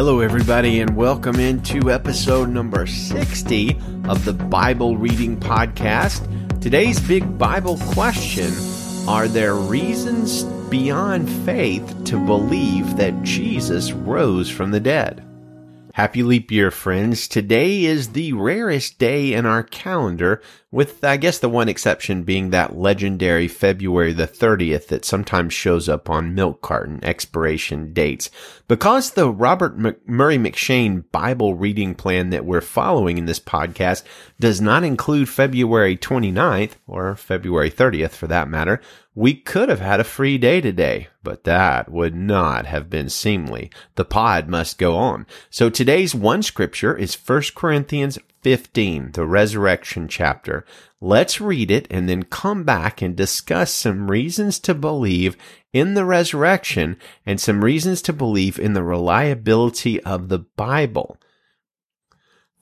Hello, everybody, and welcome into episode number 60 of the Bible Reading Podcast. Today's big Bible question Are there reasons beyond faith to believe that Jesus rose from the dead? Happy leap year, friends. Today is the rarest day in our calendar, with, I guess, the one exception being that legendary February the 30th that sometimes shows up on milk carton expiration dates. Because the Robert Murray M'Cheyne Bible reading plan that we're following in this podcast does not include February 29th, or February 30th for that matter, we could have had a free day today, but that would not have been seemly. The pod must go on. So today's one scripture is 1 Corinthians 15, the resurrection chapter. Let's read it and then come back and discuss some reasons to believe in the resurrection and some reasons to believe in the reliability of the Bible.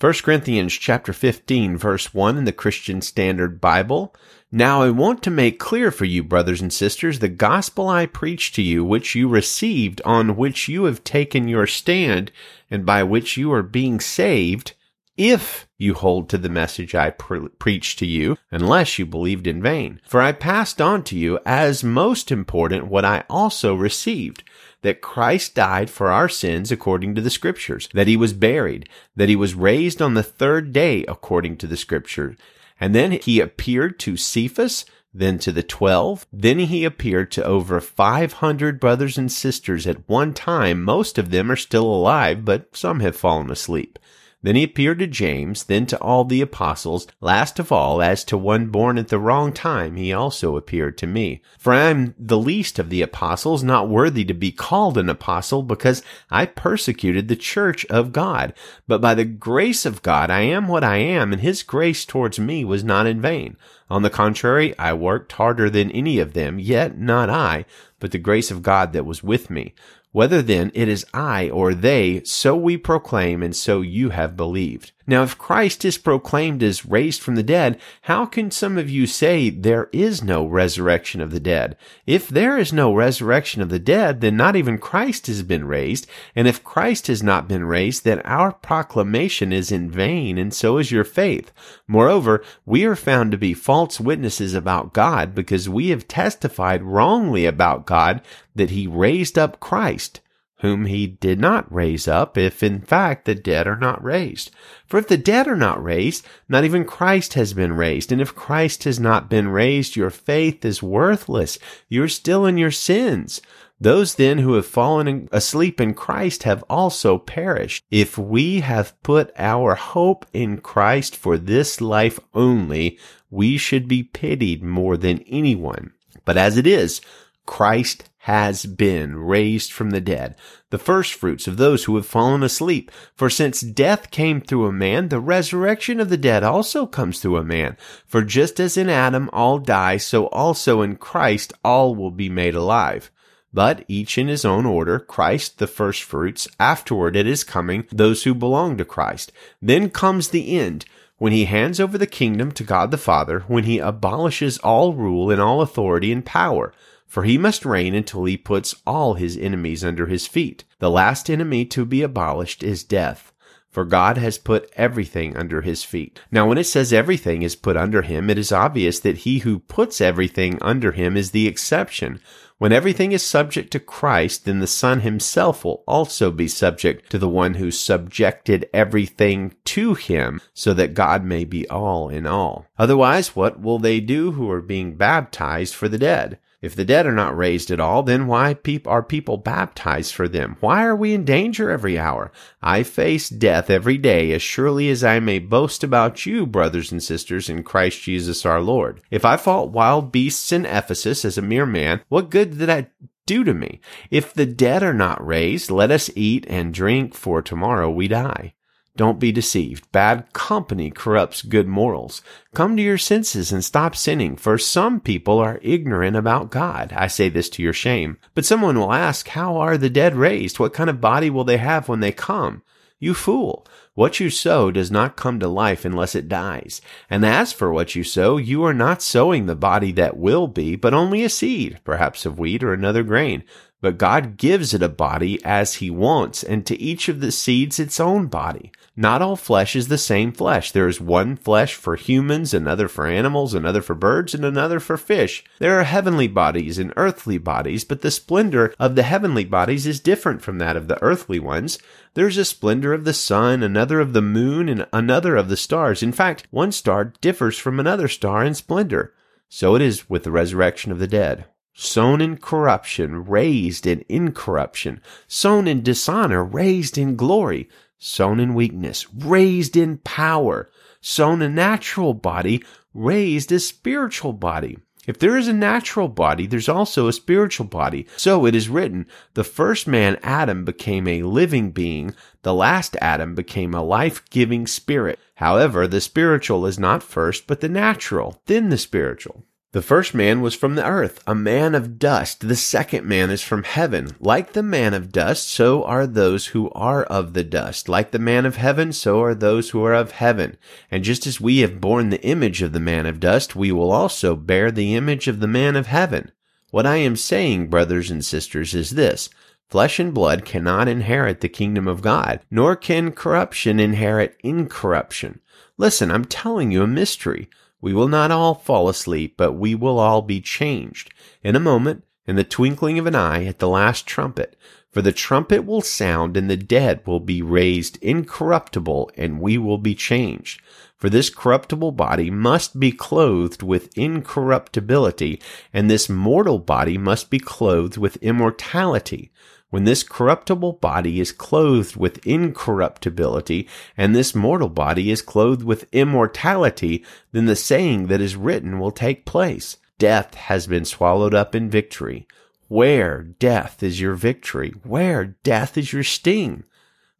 1 Corinthians chapter 15 verse 1 in the Christian Standard Bible. Now I want to make clear for you, brothers and sisters, the gospel I preached to you, which you received, on which you have taken your stand, and by which you are being saved, if you hold to the message I pre- preached to you, unless you believed in vain. For I passed on to you as most important what I also received that Christ died for our sins according to the scriptures, that he was buried, that he was raised on the third day according to the scriptures. And then he appeared to Cephas, then to the twelve. Then he appeared to over 500 brothers and sisters at one time. Most of them are still alive, but some have fallen asleep. Then he appeared to James, then to all the apostles. Last of all, as to one born at the wrong time, he also appeared to me. For I am the least of the apostles, not worthy to be called an apostle, because I persecuted the church of God. But by the grace of God, I am what I am, and his grace towards me was not in vain. On the contrary, I worked harder than any of them, yet not I, but the grace of God that was with me. Whether then it is I or they, so we proclaim, and so you have believed. Now, if Christ is proclaimed as raised from the dead, how can some of you say there is no resurrection of the dead? If there is no resurrection of the dead, then not even Christ has been raised. And if Christ has not been raised, then our proclamation is in vain, and so is your faith. Moreover, we are found to be false witnesses about God because we have testified wrongly about God that he raised up Christ whom he did not raise up, if in fact the dead are not raised. For if the dead are not raised, not even Christ has been raised. And if Christ has not been raised, your faith is worthless. You are still in your sins. Those then who have fallen asleep in Christ have also perished. If we have put our hope in Christ for this life only, we should be pitied more than anyone. But as it is, Christ has been raised from the dead, the firstfruits of those who have fallen asleep. For since death came through a man, the resurrection of the dead also comes through a man. For just as in Adam all die, so also in Christ all will be made alive. But each in his own order, Christ the firstfruits, afterward at his coming, those who belong to Christ. Then comes the end, when he hands over the kingdom to God the Father, when he abolishes all rule and all authority and power for he must reign until he puts all his enemies under his feet. The last enemy to be abolished is death. For God has put everything under his feet. Now, when it says everything is put under him, it is obvious that he who puts everything under him is the exception. When everything is subject to Christ, then the Son himself will also be subject to the one who subjected everything to him, so that God may be all in all. Otherwise, what will they do who are being baptized for the dead? If the dead are not raised at all, then why are people baptized for them? Why are we in danger every hour? I face death every day as surely as I may boast about you, brothers and sisters, in Christ Jesus our Lord. If I fought wild beasts in Ephesus as a mere man, what good did that do to me? If the dead are not raised, let us eat and drink, for tomorrow we die. Don't be deceived. Bad company corrupts good morals. Come to your senses and stop sinning, for some people are ignorant about God. I say this to your shame. But someone will ask, how are the dead raised? What kind of body will they have when they come? You fool! What you sow does not come to life unless it dies. And as for what you sow, you are not sowing the body that will be, but only a seed, perhaps of wheat or another grain. but God gives it a body as he wants, and to each of the seeds its own body. Not all flesh is the same flesh. There is one flesh for humans, another for animals, another for birds, and another for fish. There are heavenly bodies and earthly bodies, but the splendor of the heavenly bodies is different from that of the earthly ones. There's a splendor of the sun, another of the moon, and another of the stars. In fact, one star differs from another star in splendor. So it is with the resurrection of the dead sown in corruption, raised in incorruption, sown in dishonor, raised in glory, sown in weakness, raised in power, sown a natural body, raised a spiritual body. If there is a natural body, there's also a spiritual body. So it is written, the first man, Adam, became a living being. The last Adam became a life-giving spirit. However, the spiritual is not first, but the natural, then the spiritual. The first man was from the earth, a man of dust. The second man is from heaven. Like the man of dust, so are those who are of the dust. Like the man of heaven, so are those who are of heaven. And just as we have borne the image of the man of dust, we will also bear the image of the man of heaven. What I am saying, brothers and sisters, is this. Flesh and blood cannot inherit the kingdom of God, nor can corruption inherit incorruption. Listen, I'm telling you a mystery. We will not all fall asleep, but we will all be changed. In a moment, in the twinkling of an eye, at the last trumpet. For the trumpet will sound, and the dead will be raised incorruptible, and we will be changed. For this corruptible body must be clothed with incorruptibility, and this mortal body must be clothed with immortality. When this corruptible body is clothed with incorruptibility, and this mortal body is clothed with immortality, then the saying that is written will take place. Death has been swallowed up in victory. Where, death, is your victory? Where, death, is your sting?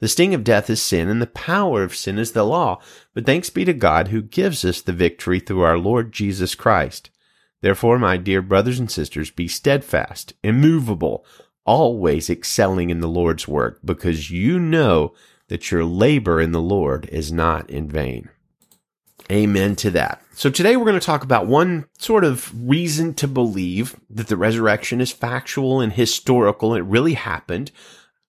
The sting of death is sin, and the power of sin is the law. But thanks be to God who gives us the victory through our Lord Jesus Christ. Therefore, my dear brothers and sisters, be steadfast, immovable, always excelling in the Lord's work because you know that your labor in the Lord is not in vain. Amen to that. So today we're going to talk about one sort of reason to believe that the resurrection is factual and historical. It really happened.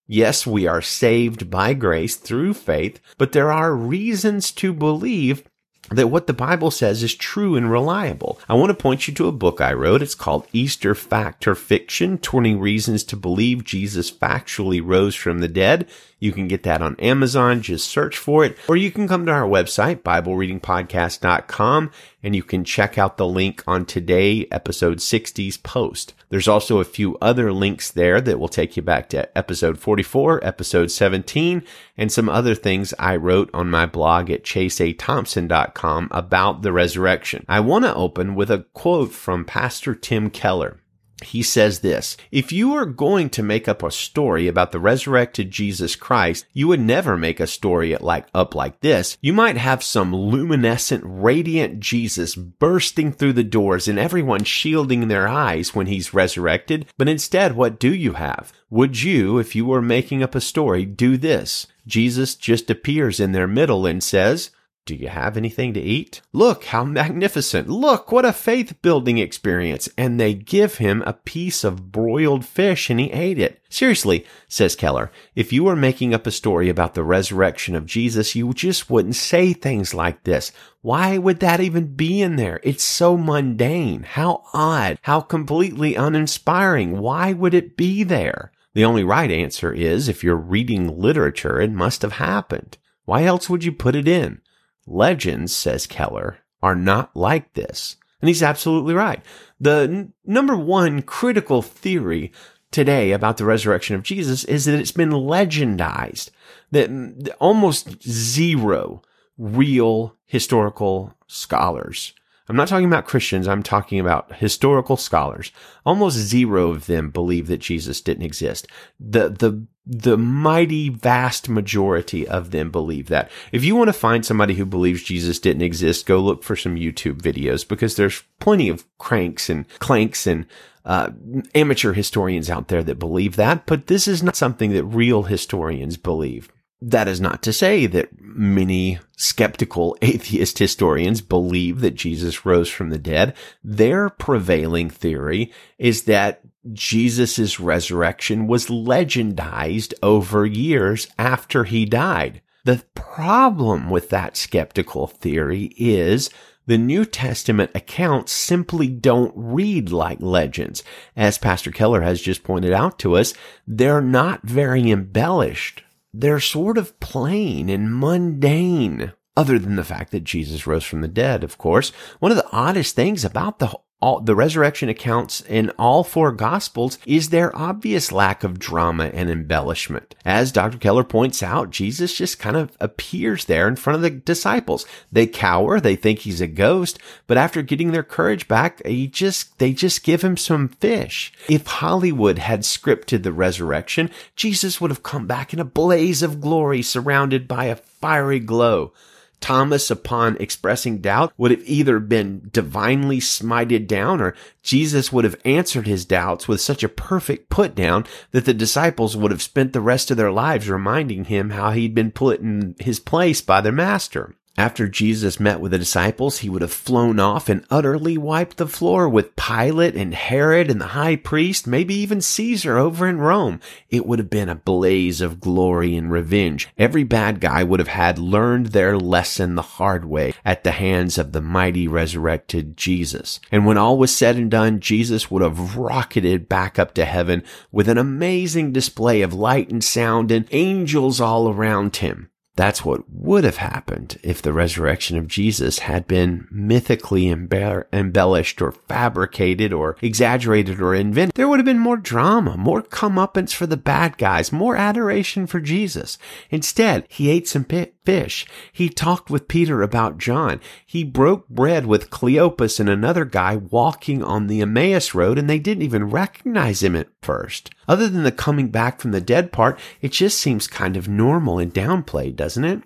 Yes, we are saved by grace through faith, but there are reasons to believe that what the Bible says is true and reliable. I want to point you to a book I wrote. It's called Easter Fact or Fiction 20 Reasons to Believe Jesus Factually Rose from the Dead. You can get that on Amazon. Just search for it. Or you can come to our website, BibleReadingPodcast.com, and you can check out the link on today, episode 60's post. There's also a few other links there that will take you back to episode 44, episode 17, and some other things I wrote on my blog at chaseathompson.com about the resurrection. I want to open with a quote from Pastor Tim Keller he says this, if you are going to make up a story about the resurrected Jesus Christ, you would never make a story like up like this. You might have some luminescent, radiant Jesus bursting through the doors and everyone shielding their eyes when he's resurrected. But instead, what do you have? Would you, if you were making up a story, do this? Jesus just appears in their middle and says, do you have anything to eat? Look how magnificent. Look what a faith building experience. And they give him a piece of broiled fish and he ate it. Seriously, says Keller, if you were making up a story about the resurrection of Jesus, you just wouldn't say things like this. Why would that even be in there? It's so mundane. How odd. How completely uninspiring. Why would it be there? The only right answer is if you're reading literature, it must have happened. Why else would you put it in? Legends, says Keller, are not like this. And he's absolutely right. The n- number one critical theory today about the resurrection of Jesus is that it's been legendized, that almost zero real historical scholars I'm not talking about Christians. I'm talking about historical scholars. Almost zero of them believe that Jesus didn't exist. The, the, the mighty vast majority of them believe that. If you want to find somebody who believes Jesus didn't exist, go look for some YouTube videos because there's plenty of cranks and clanks and uh, amateur historians out there that believe that, but this is not something that real historians believe. That is not to say that many skeptical atheist historians believe that Jesus rose from the dead. Their prevailing theory is that Jesus' resurrection was legendized over years after he died. The problem with that skeptical theory is the New Testament accounts simply don't read like legends. As Pastor Keller has just pointed out to us, they're not very embellished. They're sort of plain and mundane other than the fact that Jesus rose from the dead, of course. One of the oddest things about the all, the resurrection accounts in all four gospels is their obvious lack of drama and embellishment. As Dr. Keller points out, Jesus just kind of appears there in front of the disciples. They cower, they think he's a ghost, but after getting their courage back, he just, they just give him some fish. If Hollywood had scripted the resurrection, Jesus would have come back in a blaze of glory surrounded by a fiery glow. Thomas, upon expressing doubt, would have either been divinely smited down or Jesus would have answered his doubts with such a perfect put down that the disciples would have spent the rest of their lives reminding him how he'd been put in his place by their master. After Jesus met with the disciples, he would have flown off and utterly wiped the floor with Pilate and Herod and the high priest, maybe even Caesar over in Rome. It would have been a blaze of glory and revenge. Every bad guy would have had learned their lesson the hard way at the hands of the mighty resurrected Jesus. And when all was said and done, Jesus would have rocketed back up to heaven with an amazing display of light and sound and angels all around him. That's what would have happened if the resurrection of Jesus had been mythically embe- embellished or fabricated or exaggerated or invented. There would have been more drama, more comeuppance for the bad guys, more adoration for Jesus. Instead, he ate some fish. He talked with Peter about John. He broke bread with Cleopas and another guy walking on the Emmaus road and they didn't even recognize him at first. Other than the coming back from the dead part, it just seems kind of normal and downplayed, doesn't it?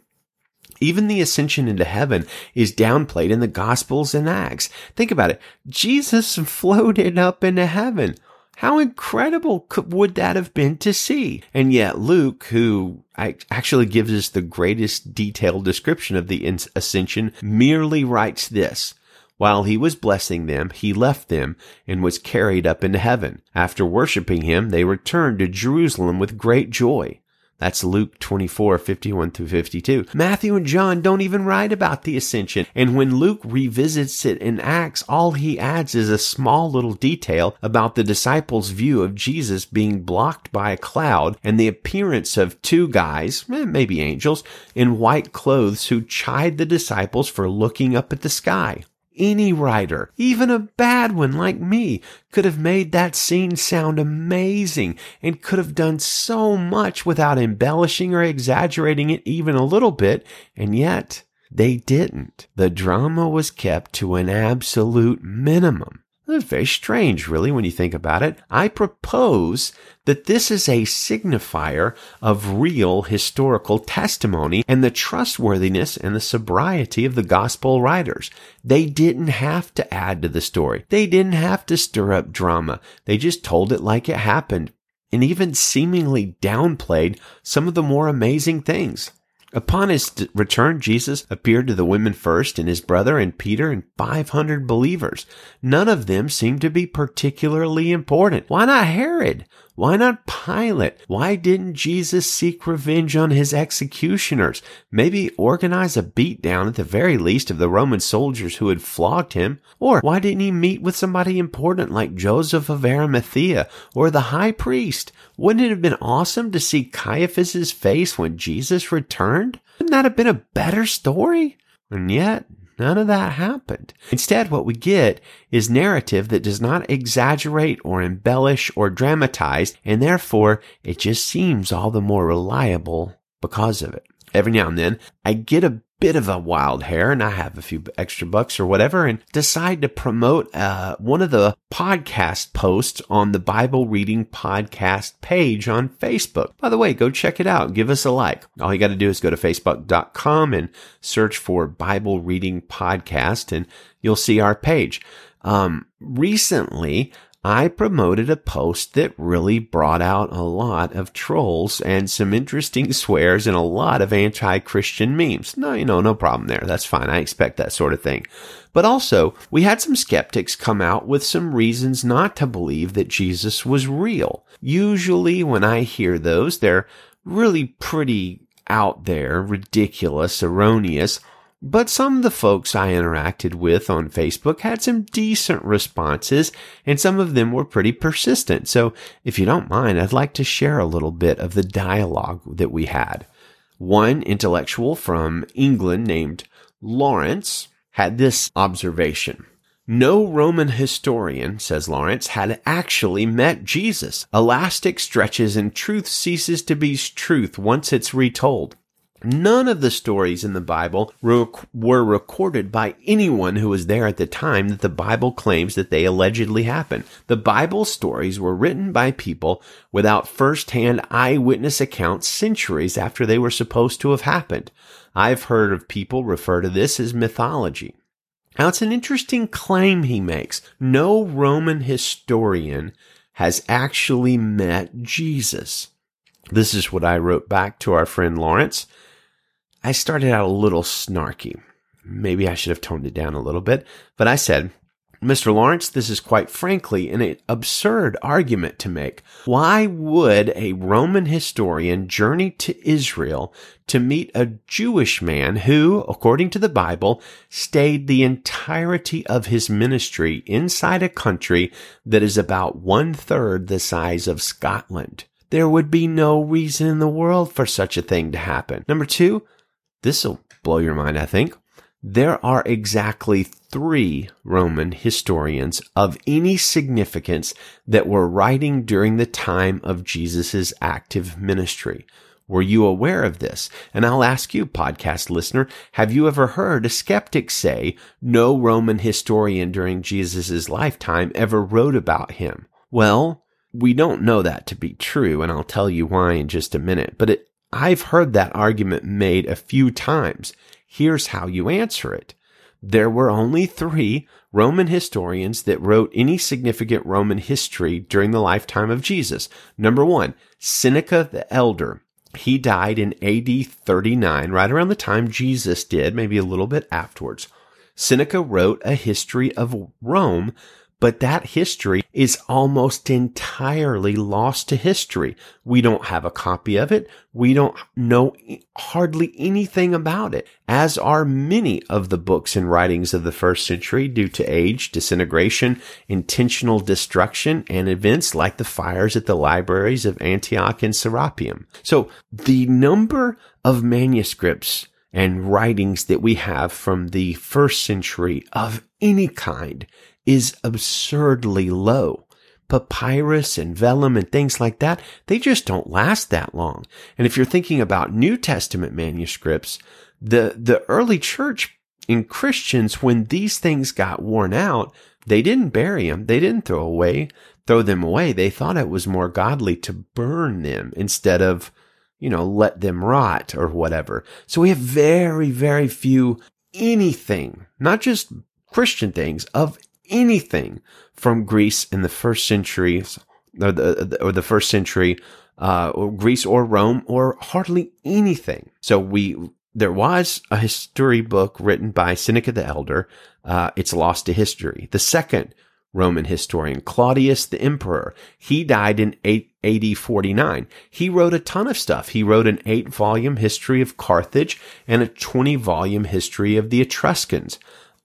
Even the ascension into heaven is downplayed in the Gospels and Acts. Think about it. Jesus floated up into heaven. How incredible could, would that have been to see? And yet Luke, who actually gives us the greatest detailed description of the ascension, merely writes this. While he was blessing them, he left them and was carried up into heaven. After worshiping him, they returned to Jerusalem with great joy. That's Luke 24, 51 through 52. Matthew and John don't even write about the ascension. And when Luke revisits it in Acts, all he adds is a small little detail about the disciples' view of Jesus being blocked by a cloud and the appearance of two guys, eh, maybe angels, in white clothes who chide the disciples for looking up at the sky. Any writer, even a bad one like me, could have made that scene sound amazing and could have done so much without embellishing or exaggerating it even a little bit, and yet they didn't. The drama was kept to an absolute minimum. It's very strange, really, when you think about it. I propose that this is a signifier of real historical testimony and the trustworthiness and the sobriety of the gospel writers. They didn't have to add to the story. They didn't have to stir up drama. They just told it like it happened and even seemingly downplayed some of the more amazing things. Upon his return, Jesus appeared to the women first and his brother and Peter and 500 believers. None of them seemed to be particularly important. Why not Herod? Why not Pilate? Why didn't Jesus seek revenge on his executioners? Maybe organize a beatdown at the very least of the Roman soldiers who had flogged him? Or why didn't he meet with somebody important like Joseph of Arimathea or the high priest? Wouldn't it have been awesome to see Caiaphas's face when Jesus returned? Wouldn't that have been a better story? And yet, None of that happened. Instead, what we get is narrative that does not exaggerate or embellish or dramatize, and therefore it just seems all the more reliable because of it. Every now and then, I get a bit of a wild hair and I have a few extra bucks or whatever and decide to promote uh, one of the podcast posts on the Bible Reading Podcast page on Facebook. By the way, go check it out. Give us a like. All you got to do is go to facebook.com and search for Bible Reading Podcast and you'll see our page. Um, recently, I promoted a post that really brought out a lot of trolls and some interesting swears and a lot of anti-Christian memes. No, you know, no problem there. That's fine. I expect that sort of thing. But also, we had some skeptics come out with some reasons not to believe that Jesus was real. Usually when I hear those, they're really pretty out there, ridiculous, erroneous, but some of the folks I interacted with on Facebook had some decent responses, and some of them were pretty persistent. So if you don't mind, I'd like to share a little bit of the dialogue that we had. One intellectual from England named Lawrence had this observation. No Roman historian, says Lawrence, had actually met Jesus. Elastic stretches and truth ceases to be truth once it's retold. None of the stories in the Bible were recorded by anyone who was there at the time that the Bible claims that they allegedly happened. The Bible stories were written by people without first-hand eyewitness accounts centuries after they were supposed to have happened. I've heard of people refer to this as mythology. Now it's an interesting claim he makes. No Roman historian has actually met Jesus. This is what I wrote back to our friend Lawrence. I started out a little snarky. Maybe I should have toned it down a little bit, but I said, Mr. Lawrence, this is quite frankly an absurd argument to make. Why would a Roman historian journey to Israel to meet a Jewish man who, according to the Bible, stayed the entirety of his ministry inside a country that is about one third the size of Scotland? There would be no reason in the world for such a thing to happen. Number two, this will blow your mind, I think. There are exactly three Roman historians of any significance that were writing during the time of Jesus' active ministry. Were you aware of this? And I'll ask you, podcast listener, have you ever heard a skeptic say no Roman historian during Jesus' lifetime ever wrote about him? Well, we don't know that to be true, and I'll tell you why in just a minute, but it, I've heard that argument made a few times. Here's how you answer it. There were only three Roman historians that wrote any significant Roman history during the lifetime of Jesus. Number one, Seneca the Elder. He died in AD 39, right around the time Jesus did, maybe a little bit afterwards. Seneca wrote a history of Rome but that history is almost entirely lost to history. We don't have a copy of it. We don't know hardly anything about it, as are many of the books and writings of the first century due to age, disintegration, intentional destruction, and events like the fires at the libraries of Antioch and Serapeum. So the number of manuscripts and writings that we have from the first century of any kind is absurdly low. Papyrus and vellum and things like that, they just don't last that long. And if you're thinking about New Testament manuscripts, the, the early church in Christians, when these things got worn out, they didn't bury them. They didn't throw away, throw them away. They thought it was more godly to burn them instead of, you know, let them rot or whatever. So we have very, very few anything, not just Christian things of anything from Greece in the first century or the, or the first century, uh, or Greece or Rome or hardly anything. So we, there was a history book written by Seneca the Elder. Uh, it's lost to history. The second Roman historian, Claudius the Emperor, he died in 8, AD 49. He wrote a ton of stuff. He wrote an eight volume history of Carthage and a 20 volume history of the Etruscans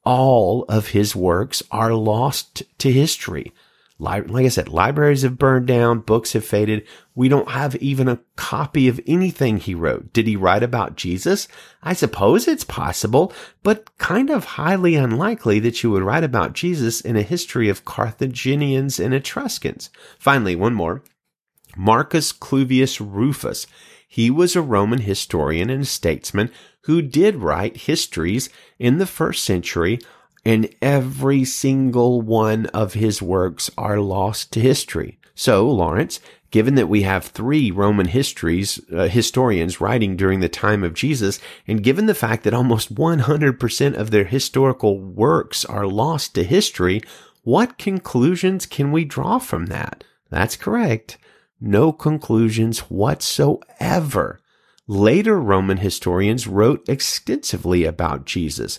all of his works are lost to history. Like I said, libraries have burned down, books have faded. We don't have even a copy of anything he wrote. Did he write about Jesus? I suppose it's possible, but kind of highly unlikely that you would write about Jesus in a history of Carthaginians and Etruscans. Finally, one more. Marcus Cluvius Rufus. He was a Roman historian and statesman who did write histories in the first century, and every single one of his works are lost to history. So, Lawrence, given that we have three Roman histories, uh, historians writing during the time of Jesus, and given the fact that almost 100% of their historical works are lost to history, What conclusions can we draw from that? That's correct. No conclusions whatsoever. Later Roman historians wrote extensively about Jesus.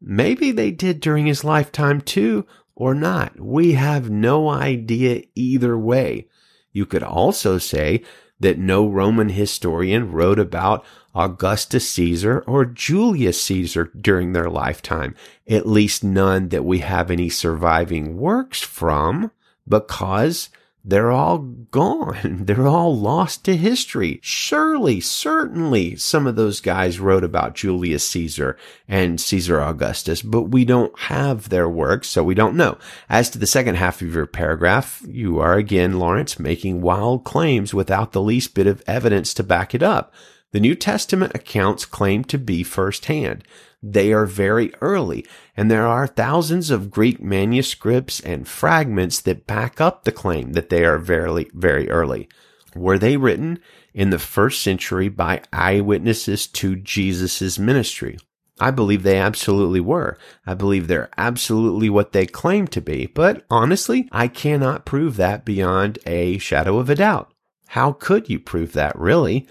Maybe they did during his lifetime too, or not. We have no idea either way. You could also say that no Roman historian wrote about Augustus Caesar or Julius Caesar during their lifetime, at least none that we have any surviving works from, because they're all gone. They're all lost to history. Surely, certainly some of those guys wrote about Julius Caesar and Caesar Augustus, but we don't have their works, so we don't know. As to the second half of your paragraph, you are again, Lawrence, making wild claims without the least bit of evidence to back it up. The New Testament accounts claim to be firsthand. They are very early, and there are thousands of Greek manuscripts and fragments that back up the claim that they are very, very early. Were they written in the first century by eyewitnesses to Jesus' ministry? I believe they absolutely were. I believe they're absolutely what they claim to be, but honestly, I cannot prove that beyond a shadow of a doubt. How could you prove that, really?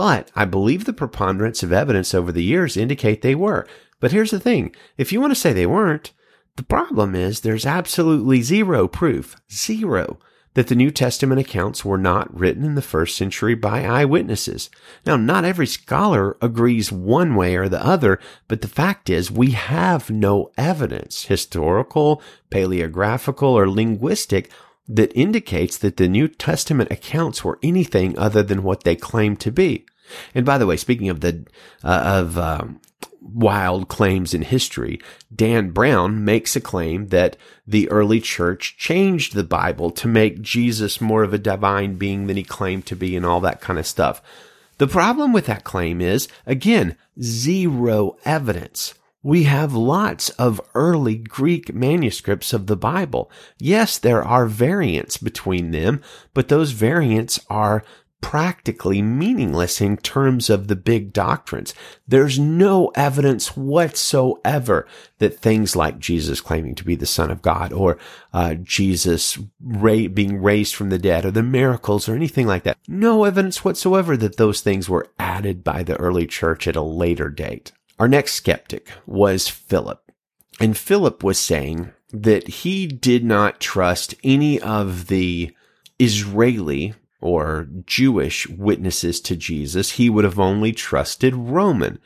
But I believe the preponderance of evidence over the years indicate they were. But here's the thing. If you want to say they weren't, the problem is there's absolutely zero proof, zero, that the New Testament accounts were not written in the first century by eyewitnesses. Now, not every scholar agrees one way or the other, but the fact is we have no evidence, historical, paleographical, or linguistic, that indicates that the New Testament accounts were anything other than what they claim to be. And by the way, speaking of the uh, of um, wild claims in history, Dan Brown makes a claim that the early church changed the Bible to make Jesus more of a divine being than he claimed to be, and all that kind of stuff. The problem with that claim is, again, zero evidence. We have lots of early Greek manuscripts of the Bible. Yes, there are variants between them, but those variants are practically meaningless in terms of the big doctrines. There's no evidence whatsoever that things like Jesus claiming to be the Son of God or uh, Jesus ra- being raised from the dead or the miracles or anything like that. No evidence whatsoever that those things were added by the early church at a later date. Our next skeptic was Philip. And Philip was saying that he did not trust any of the Israeli or Jewish witnesses to Jesus. He would have only trusted Roman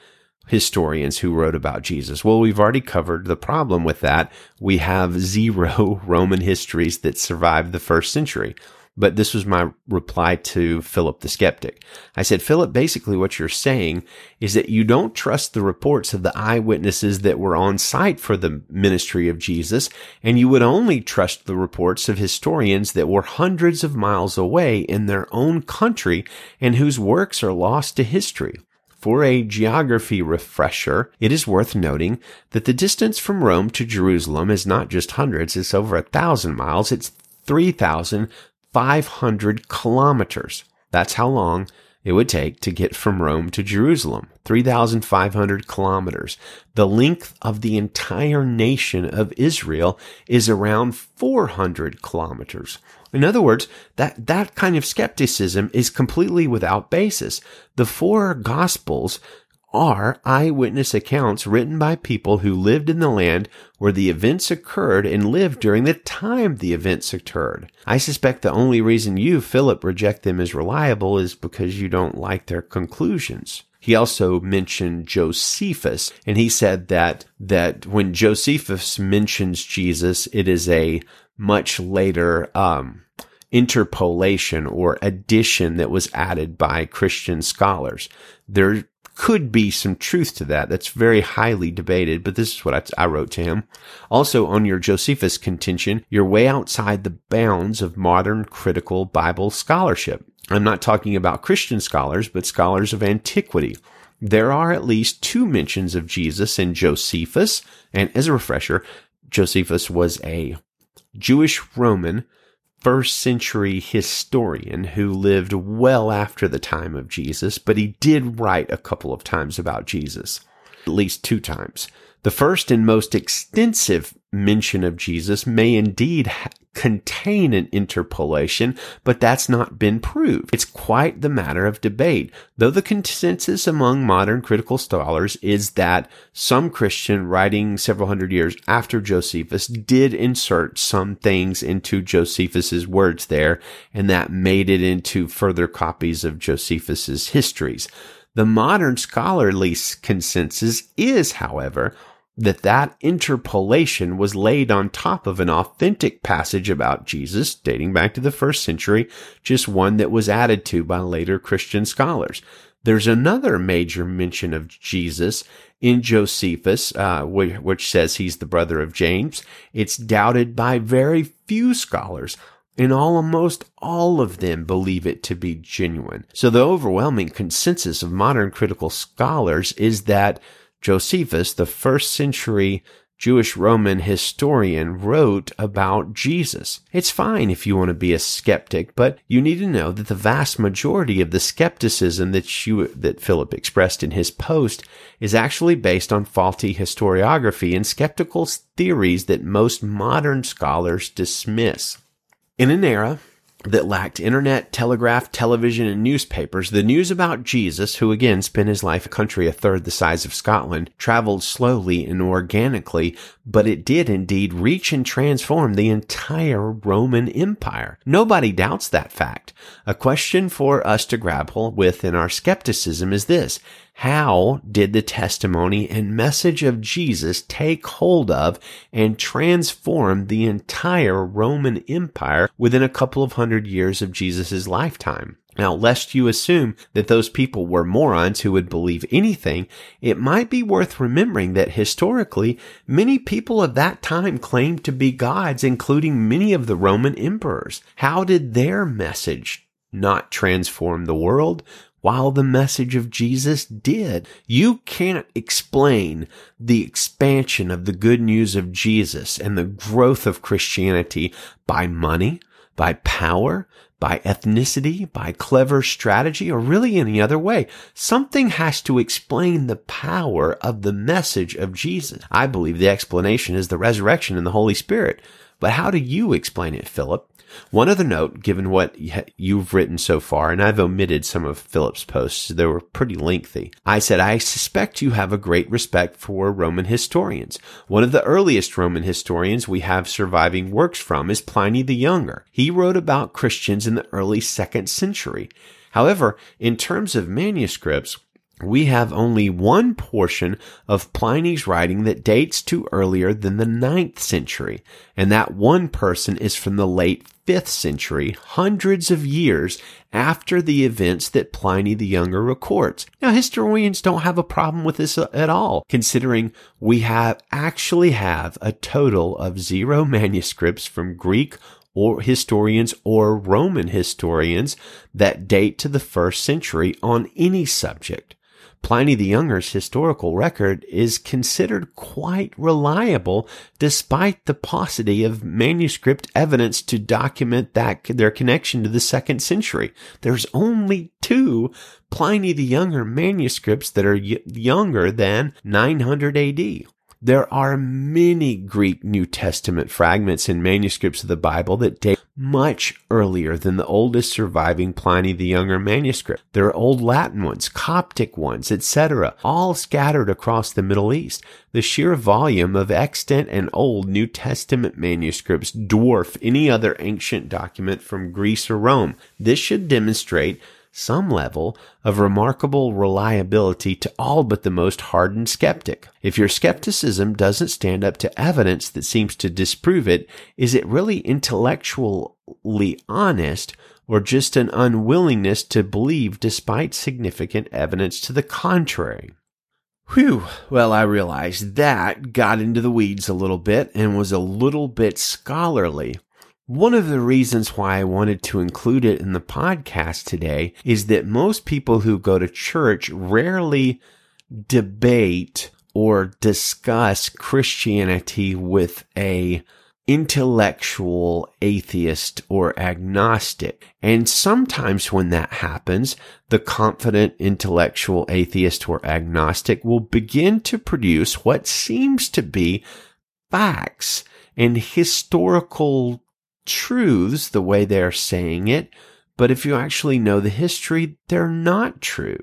historians who wrote about Jesus. Well, we've already covered the problem with that. We have zero Roman histories that survived the first century. But this was my reply to Philip the skeptic. I said, Philip, basically what you're saying is that you don't trust the reports of the eyewitnesses that were on site for the ministry of Jesus, and you would only trust the reports of historians that were hundreds of miles away in their own country and whose works are lost to history. For a geography refresher, it is worth noting that the distance from Rome to Jerusalem is not just hundreds, it's over a thousand miles. It's 3,000 500 kilometers. That's how long it would take to get from Rome to Jerusalem. 3,500 kilometers. The length of the entire nation of Israel is around 400 kilometers. In other words, that, that kind of skepticism is completely without basis. The four gospels are eyewitness accounts written by people who lived in the land where the events occurred and lived during the time the events occurred. I suspect the only reason you, Philip, reject them as reliable is because you don't like their conclusions. He also mentioned Josephus, and he said that, that when Josephus mentions Jesus, it is a much later, um, interpolation or addition that was added by Christian scholars. There could be some truth to that. That's very highly debated, but this is what I, I, wrote to him. Also, on your Josephus contention, you're way outside the bounds of modern critical Bible scholarship. I'm not talking about Christian scholars, but scholars of antiquity. There are at least two mentions of Jesus in Josephus, and as a refresher, Josephus was a Jewish Roman first century historian who lived well after the time of Jesus, but he did write a couple of times about Jesus, at least two times. The first and most extensive mention of Jesus may indeed ha- contain an interpolation, but that's not been proved. It's quite the matter of debate, though the consensus among modern critical scholars is that some Christian writing several hundred years after Josephus did insert some things into Josephus's words there, and that made it into further copies of Josephus's histories. The modern scholarly consensus is, however, that that interpolation was laid on top of an authentic passage about Jesus dating back to the first century, just one that was added to by later Christian scholars. There's another major mention of Jesus in Josephus, uh, which, which says he's the brother of James. It's doubted by very few scholars, and almost all of them believe it to be genuine. So the overwhelming consensus of modern critical scholars is that Josephus, the first century Jewish Roman historian, wrote about Jesus. It's fine if you want to be a skeptic, but you need to know that the vast majority of the skepticism that you, that Philip expressed in his post is actually based on faulty historiography and skeptical theories that most modern scholars dismiss. In an era that lacked internet, telegraph, television, and newspapers, the news about Jesus, who again spent his life a country a third the size of Scotland, traveled slowly and organically, but it did indeed reach and transform the entire Roman Empire. Nobody doubts that fact. A question for us to grapple with in our skepticism is this. How did the testimony and message of Jesus take hold of and transform the entire Roman Empire within a couple of hundred years of Jesus' lifetime? Now, lest you assume that those people were morons who would believe anything, it might be worth remembering that historically, many people of that time claimed to be gods, including many of the Roman emperors. How did their message not transform the world? While the message of Jesus did. You can't explain the expansion of the good news of Jesus and the growth of Christianity by money, by power, by ethnicity, by clever strategy, or really any other way. Something has to explain the power of the message of Jesus. I believe the explanation is the resurrection and the Holy Spirit. But how do you explain it, Philip? One other note, given what you've written so far, and I've omitted some of Philip's posts, they were pretty lengthy. I said, I suspect you have a great respect for Roman historians. One of the earliest Roman historians we have surviving works from is Pliny the Younger. He wrote about Christians in the early second century. However, in terms of manuscripts, we have only one portion of Pliny's writing that dates to earlier than the ninth century, and that one person is from the late 5th century, hundreds of years after the events that Pliny the Younger records. Now, historians don't have a problem with this uh, at all, considering we have actually have a total of zero manuscripts from Greek or historians or Roman historians that date to the first century on any subject. Pliny the Younger's historical record is considered quite reliable despite the paucity of manuscript evidence to document that their connection to the second century. There's only two Pliny the Younger manuscripts that are y- younger than 900 AD. There are many Greek New Testament fragments and manuscripts of the Bible that date much earlier than the oldest surviving Pliny the Younger manuscript. There are old Latin ones, Coptic ones, etc., all scattered across the Middle East. The sheer volume of extant and old New Testament manuscripts dwarf any other ancient document from Greece or Rome. This should demonstrate some level of remarkable reliability to all but the most hardened skeptic. If your skepticism doesn't stand up to evidence that seems to disprove it, is it really intellectually honest or just an unwillingness to believe despite significant evidence to the contrary? Whew. Well, I realized that got into the weeds a little bit and was a little bit scholarly. One of the reasons why I wanted to include it in the podcast today is that most people who go to church rarely debate or discuss Christianity with a intellectual atheist or agnostic. And sometimes when that happens, the confident intellectual atheist or agnostic will begin to produce what seems to be facts and historical truths the way they're saying it, but if you actually know the history, they're not true.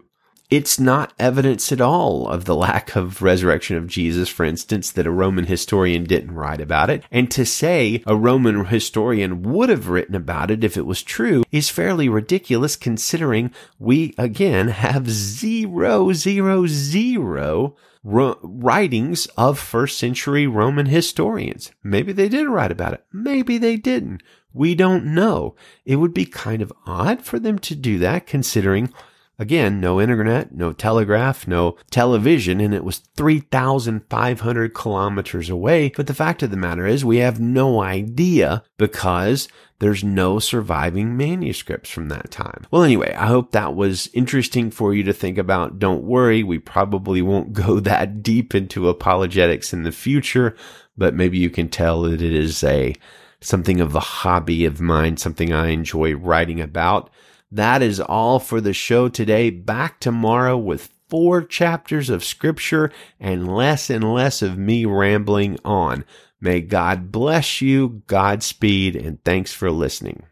It's not evidence at all of the lack of resurrection of Jesus, for instance, that a Roman historian didn't write about it. And to say a Roman historian would have written about it if it was true is fairly ridiculous considering we again have zero, zero, zero ro- writings of first century Roman historians. Maybe they did write about it. Maybe they didn't. We don't know. It would be kind of odd for them to do that considering Again, no internet, no telegraph, no television, and it was 3,500 kilometers away. But the fact of the matter is we have no idea because there's no surviving manuscripts from that time. Well, anyway, I hope that was interesting for you to think about. Don't worry, we probably won't go that deep into apologetics in the future, but maybe you can tell that it is a something of a hobby of mine, something I enjoy writing about. That is all for the show today. Back tomorrow with four chapters of scripture and less and less of me rambling on. May God bless you, Godspeed, and thanks for listening.